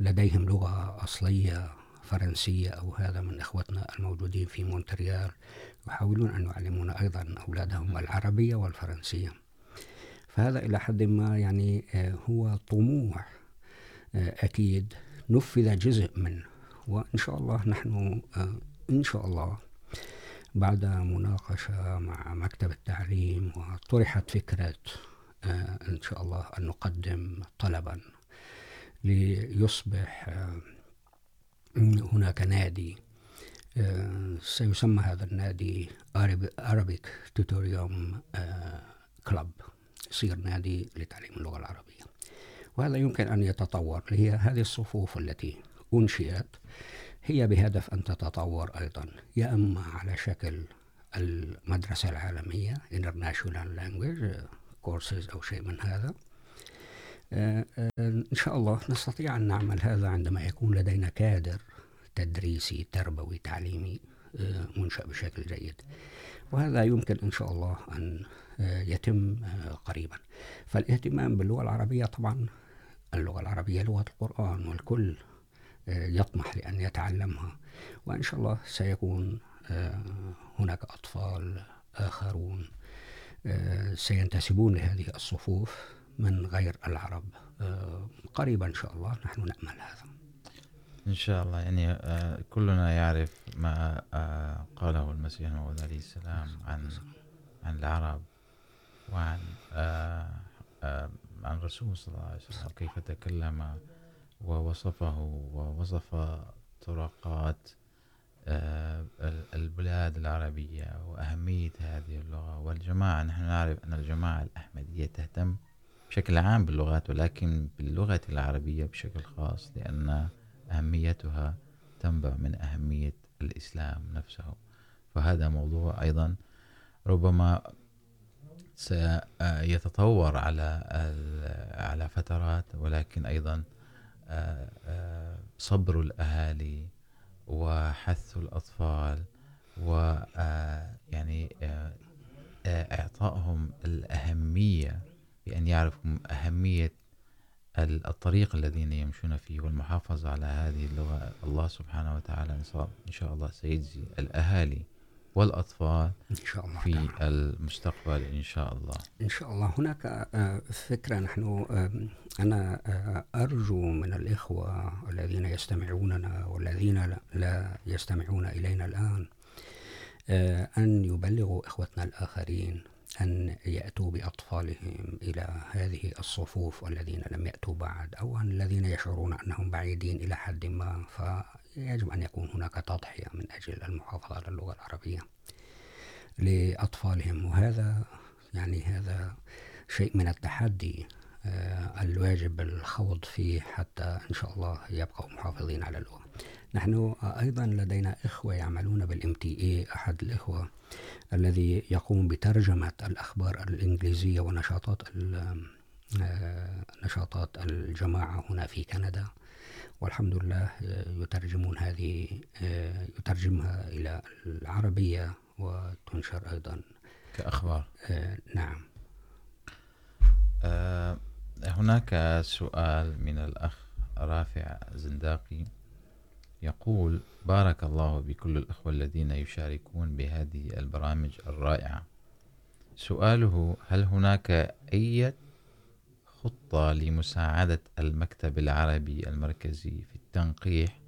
لديهم لغة أصلية فرنسية أو هذا من إخوتنا الموجودين في مونتريال، يحاولون أن يعلمون أيضا أولادهم العربية والفرنسية. فهذا إلى حد ما يعني هو طموح أكيد نفذ جزء منه. وإن شاء الله نحن إن شاء الله بعد مناقشة مع مكتب التعليم وطرحت فكرة إن شاء الله أن نقدم طلبا ليصبح هناك نادي سيسمى هذا النادي Arabic Tutorium كلب يصير نادي لتعليم اللغة العربية. وهذا يمكن أن يتطور، هي هذه الصفوف التي أنشئت، هي بهدف أن تتطور أيضا، يا أما على شكل المدرسة العالمية، International Language Courses أو شيء من هذا إن شاء الله نستطيع أن نعمل هذا عندما يكون لدينا كادر تدريسي، تربوي، تعليمي منشأ بشكل جيد. وهذا يمكن إن شاء الله أن يتم قريبا. فالاهتمام باللغة العربية طبعا، اللغة العربية لغة القرآن، والكل يطمح لأن يتعلمها. وإن شاء الله سيكون هناك أطفال آخرون سينتسبون لهذه الصفوف. من غير العرب. قريبا إن شاء الله نحن نأمل هذا. إن شاء الله، يعني كلنا يعرف ما قاله المسيح الموعود عليه السلام عن عن العرب وعن عن الرسول صلى الله عليه وسلم، كيف تكلم ووصفه ووصف طرقات البلاد العربية وأهمية هذه اللغة والجماعة. نحن نعرف أن الجماعة الأحمدية تهتم بشكل عام باللغات، ولكن باللغة العربية بشكل خاص، لأن أهميتها تنبع من أهمية الإسلام نفسه. فهذا موضوع أيضا ربما سيتطور على على فترات، ولكن أيضا صبر الأهالي وحث الأطفال و يعني إعطائهم الأهمية بأن يعرفوا أهمية الطريق الذين يمشون فيه والمحافظة على هذه اللغة. الله سبحانه وتعالى إن شاء الله سيجزي الأهالي والأطفال إن شاء الله. في تعالى. المستقبل إن شاء الله. إن شاء الله. هناك فكرة نحن أنا أرجو من الإخوة الذين يستمعوننا والذين لا يستمعون إلينا الآن أن يبلغوا إخوتنا الآخرين. أن يأتوا بأطفالهم إلى هذه الصفوف والذين لم يأتوا بعد، أو أن الذين يشعرون أنهم بعيدين إلى حد ما، فيجب أن يكون هناك تضحية من أجل المحافظة على اللغة العربية لأطفالهم. وهذا يعني هذا شيء من التحدي الواجب، الخوض فيه حتى إن شاء الله يبقوا محافظين على اللغة. نحن أيضا لدينا إخوة يعملون بالام تي أحد الإخوة الذي يقوم بترجمة الأخبار الإنجليزية ونشاطات نشاطات الجماعة هنا في كندا. والحمد لله يترجمون هذه يترجمها إلى العربية وتنشر أيضا. كأخبار. نعم. هناك سؤال من الأخ رافع زنداقي. يقول بارك الله بكل الأخوة الذين يشاركون بهذه البرامج الرائعة. سؤاله، هل هناك أي خطة لمساعدة المكتب العربي المركزي في التنقيح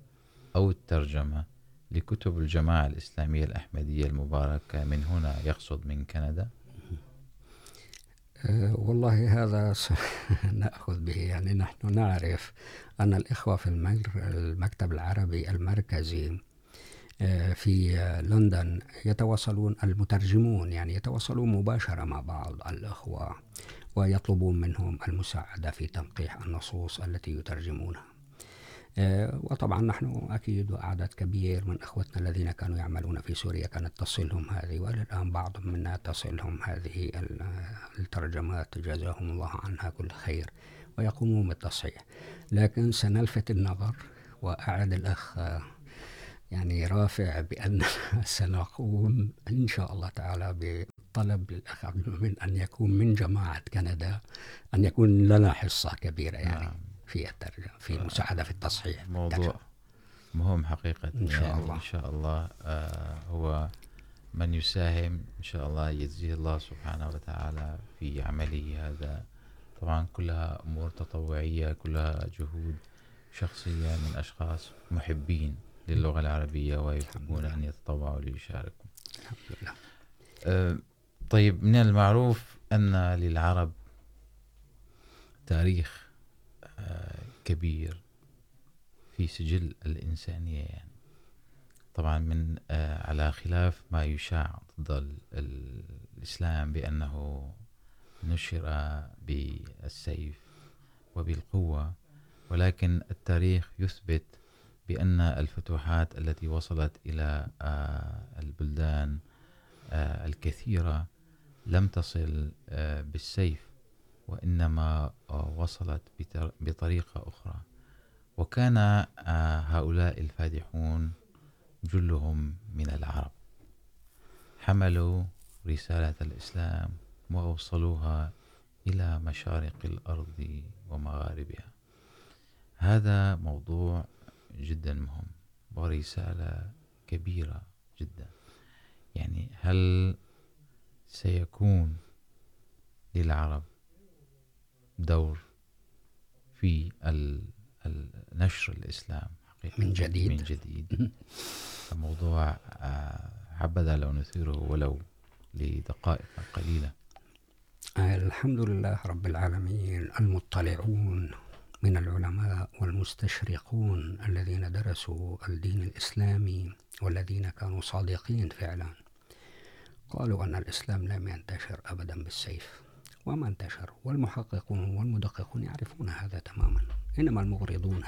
أو الترجمة لكتب الجماعة الإسلامية الأحمدية المباركة من هنا يقصد من كندا؟ والله هذا نأخذ به، يعني نحن نعرف أن الإخوة في المكتب العربي المركزي في لندن يتواصلون، المترجمون يعني يتواصلون مباشرة مع بعض الأخوة ويطلبون منهم المساعدة في تنقيح النصوص التي يترجمونها. وطبعا نحن أكيد عدد كبير من أخوتنا الذين كانوا يعملون في سوريا كانت تصلهم هذه وللآن بعض منا تصلهم هذه الترجمات جزاهم الله عنها كل خير ويقومون بالتصحيح لكن سنلفت النظر وأعد الأخ، يعني رافع بأن سنقوم إن شاء الله تعالى بطلب للأخ عبد المؤمن أن يكون من جماعة كندا، أن يكون لنا حصة كبيرة يعني نعم. في الترجمة في المساعدة في التصحيح موضوع مهم حقيقة إن شاء الله. إن شاء الله. آه هو من يساهم إن شاء الله يجزيه الله سبحانه وتعالى في عمله هذا. طبعا كلها أمور تطوعية كلها جهود شخصية من أشخاص محبين للغة العربية ويحبون أن يتطوعوا ليشاركوا الحمد لله. آه طيب من المعروف أن للعرب تاريخ كبير في سجل الإنسانية يعني. طبعا من على خلاف ما يشاع ضد الإسلام بأنه نشر بالسيف وبالقوة، ولكن التاريخ يثبت بأن الفتوحات التي وصلت إلى البلدان الكثيرة لم تصل بالسيف. وإنما وصلت بطريقة أخرى. وكان هؤلاء الفاتحون جلهم من العرب. حملوا رسالة الإسلام وأوصلوها إلى مشارق الأرض ومغاربها. هذا موضوع جدا مهم ورسالة كبيرة جدا. يعني هل سيكون للعرب دور في نشر الإسلام حقيقة. من جديد. من جديد. موضوع حبذا لو نثيره ولو لدقائق قليلة. الحمد لله رب العالمين المطلعون من العلماء والمستشرقون الذين درسوا الدين الإسلامي والذين كانوا صادقين فعلا. قالوا أن الإسلام لم ينتشر أبدا بالسيف. وما انتشر، والمحققون والمدققون يعرفون هذا تماما. إنما المغرضون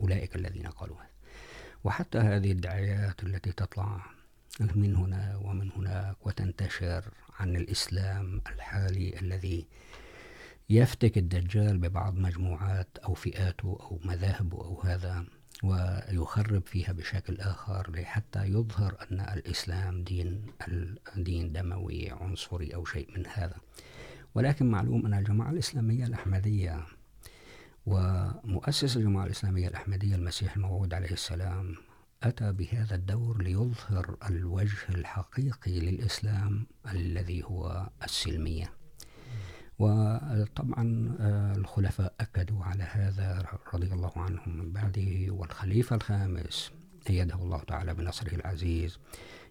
أولئك الذين قالوا هذا. وحتى هذه الدعايات التي تطلع من هنا ومن هناك وتنتشر عن الإسلام الحالي الذي يفتك الدجال ببعض مجموعات أو فئاته أو مذاهبه أو هذا، ويخرب فيها بشكل آخر لحتى يظهر أن الإسلام دين دين دموي، عنصري أو شيء من هذا. ولكن معلوم أن الجماعة الإسلامية الأحمدية ومؤسس الجماعة الإسلامية الأحمدية المسيح الموعود عليه السلام أتى بهذا الدور ليظهر الوجه الحقيقي للإسلام الذي هو السلمية. وطبعا الخلفاء أكدوا على هذا رضي الله عنهم من بعده، والخليفة الخامس أيده الله تعالى بنصره العزيز،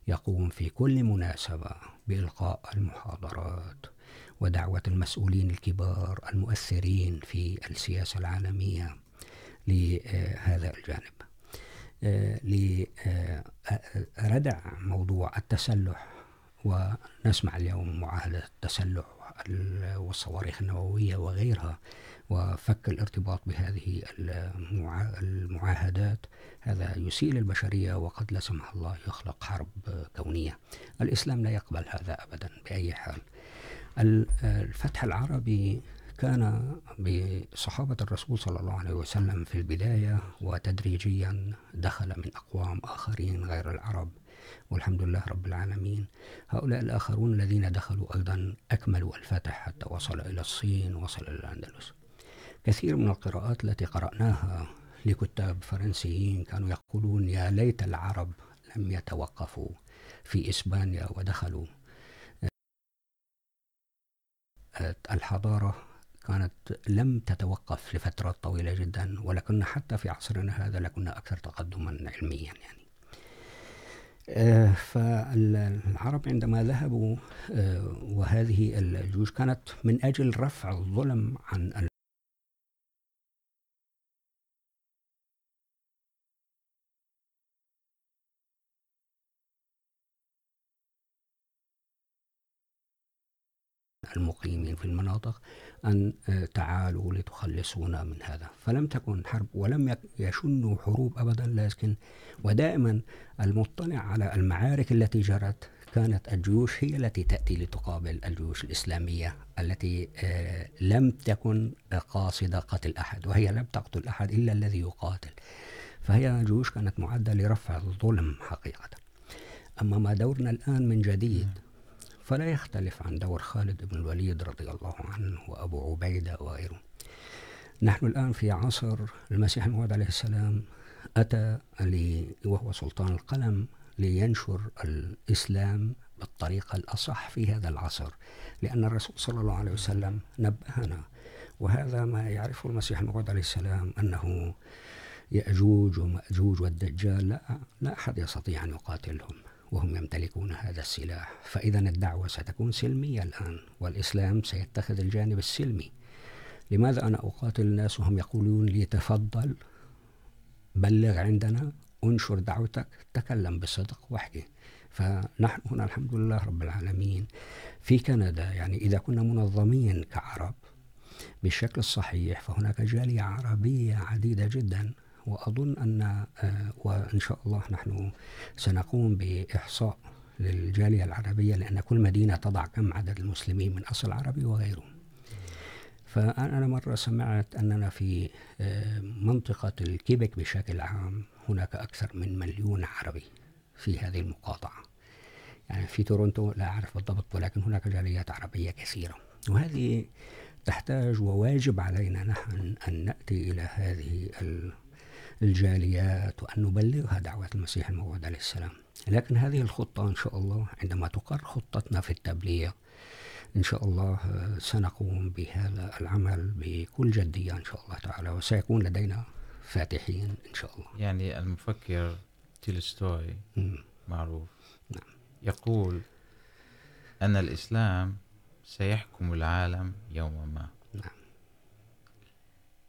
يقوم في كل مناسبة بإلقاء المحاضرات. ودعوة المسؤولين الكبار المؤثرين في السياسة العالمية لهذا الجانب. لردع موضوع التسلح، ونسمع اليوم معاهدة التسلح والصواريخ النووية وغيرها، وفك الارتباط بهذه المعاهدات. هذا يسيء للبشرية، وقد لا سمح الله يخلق حرب كونية. الإسلام لا يقبل هذا أبدا بأي حال. الفتح العربي كان بصحابة الرسول صلى الله عليه وسلم في البداية وتدريجيا دخل من أقوام آخرين غير العرب، والحمد لله رب العالمين. هؤلاء الآخرون الذين دخلوا أيضا أكملوا الفتح حتى وصل إلى الصين، وصل إلى الأندلس. كثير من القراءات التي قرأناها لكتاب فرنسيين كانوا يقولون، يا ليت العرب لم يتوقفوا في إسبانيا ودخلوا الحضارة كانت لم تتوقف لفترات طويلة جدا، ولكن حتى في عصرنا هذا لكنا أكثر تقدما علميا يعني. فالعرب عندما ذهبوا وهذه الجيوش كانت من أجل رفع الظلم عن المقيمين في المناطق أن تعالوا لتخلصونا من هذا. فلم تكن حرب ولم يشنوا حروب أبدا، لكن ودائما المطلع على المعارك التي جرت كانت الجيوش هي التي تأتي لتقابل الجيوش الإسلامية التي لم تكن قاصدة قتل أحد، وهي لم تقتل أحد إلا الذي يقاتل. فهي جيوش كانت معدة لرفع الظلم حقيقة. أما ما دورنا الآن من جديد فلا يختلف عن دور خالد بن الوليد رضي الله عنه وأبو عبيدة وغيره. نحن الآن في عصر المسيح الموعود عليه السلام. أتى وهو سلطان القلم لينشر الإسلام بالطريقة الأصح في هذا العصر لأن الرسول صلى الله عليه وسلم نبهنا. وهذا ما يعرفه المسيح الموعود عليه السلام أنه يأجوج ومأجوج والدجال لا, لا أحد يستطيع أن يقاتلهم. وهم يمتلكون هذا السلاح. فإذا الدعوة ستكون سلمية الآن، والإسلام سيتخذ الجانب السلمي. لماذا أنا أقاتل الناس وهم يقولون لي تفضل، بلغ عندنا، انشر دعوتك، تكلم بصدق واحكي فنحن هنا الحمد لله رب العالمين. في كندا، يعني إذا كنا منظمين كعرب بالشكل الصحيح فهناك جالية عربية عديدة جدا. وأظن أن وإن شاء الله نحن سنقوم بإحصاء للجالية العربية، لأن كل مدينة تضع كم عدد المسلمين من أصل عربي وغيره. فأنا مرة سمعت أننا في منطقة الكيبك بشكل عام هناك أكثر من مليون عربي في هذه المقاطعة. يعني في تورونتو لا أعرف بالضبط، ولكن هناك جاليات عربية كثيرة. وهذه تحتاج وواجب علينا نحن أن نأتي إلى هذه المقاطعة الجاليات وأن نبلغها دعوة المسيح الموعود عليه السلام لكن هذه الخطة إن شاء الله عندما تقر خطتنا في التبليغ إن شاء الله سنقوم بهذا العمل بكل جدية إن شاء الله تعالى وسيكون لدينا فاتحين إن شاء الله يعني المفكر تولستوي معروف نعم. يقول أن الإسلام سيحكم العالم يوما ما نعم.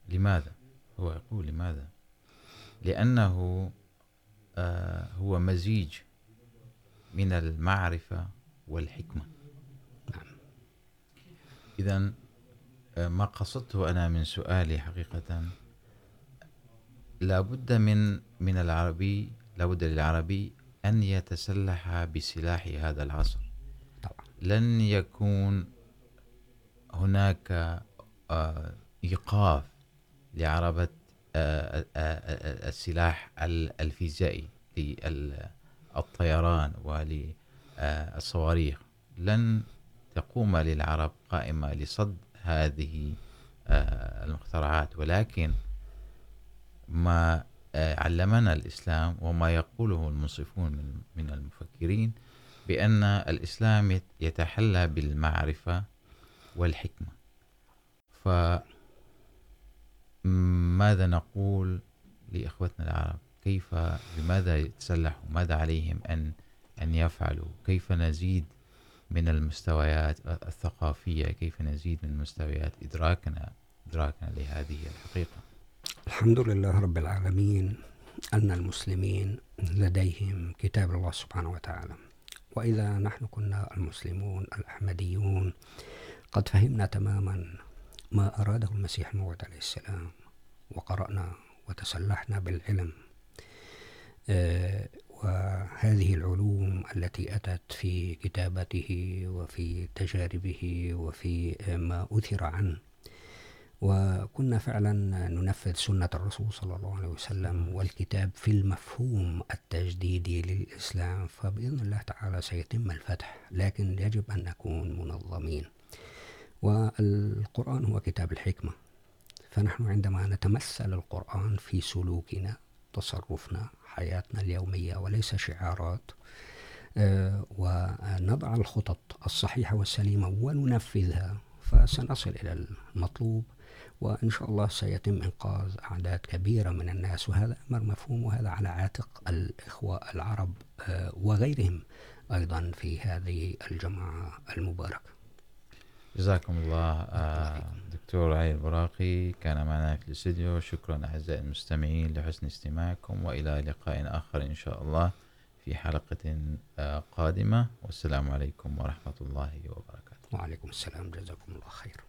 لماذا؟ هو يقول لماذا؟ لأنه هو مزيج من المعرفة والحكمة. إذن ما قصدته أنا من سؤالي حقيقة لابد من من العربي لابد للعربي أن يتسلح بسلاح هذا العصر. طبعا. لن يكون هناك إيقاف لعربة السلاح الفيزيائي للطيران وللصواريخ. لن تقوم للعرب قائمة لصد هذه المخترعات، ولكن ما علمنا الإسلام وما يقوله المنصفون من المفكرين بأن الإسلام يتحلى بالمعرفة والحكمة. ف ماذا نقول لإخوتنا العرب؟ كيف بماذا يتسلحوا ماذا عليهم أن أن يفعلوا؟ كيف نزيد من المستويات الثقافية؟ كيف نزيد من مستويات إدراكنا إدراكنا لهذه الحقيقة؟ الحمد لله رب العالمين أن المسلمين لديهم كتاب الله سبحانه وتعالى. وإذا نحن كنا المسلمون الأحمديون، قد فهمنا تماما ما أراده المسيح موعد عليه السلام. وقرأنا وتسلحنا بالعلم. وهذه العلوم التي أتت في كتابته وفي تجاربه وفي ما أثر عنه. وكنا فعلا ننفذ سنة الرسول صلى الله عليه وسلم والكتاب في المفهوم التجديدي للإسلام، فبإذن الله تعالى سيتم الفتح، لكن يجب أن نكون منظمين. والقرآن هو كتاب الحكمة. فنحن عندما نتمثل القرآن في سلوكنا، تصرفنا، حياتنا اليومية وليس شعارات ونضع الخطط الصحيحة والسليمة وننفذها، فسنصل إلى المطلوب، وإن شاء الله سيتم إنقاذ أعداد كبيرة من الناس، وهذا أمر مفهوم، وهذا على عاتق الإخوة العرب وغيرهم أيضا في هذه الجماعة المباركة. جزاكم الله دكتور علي البراقي. كان معنا في الاستديو. شكرا أعزائي المستمعين لحسن استماعكم وإلى لقاء آخر إن شاء الله في حلقة قادمة. والسلام عليكم ورحمة الله وبركاته. وعليكم السلام. جزاكم الله خير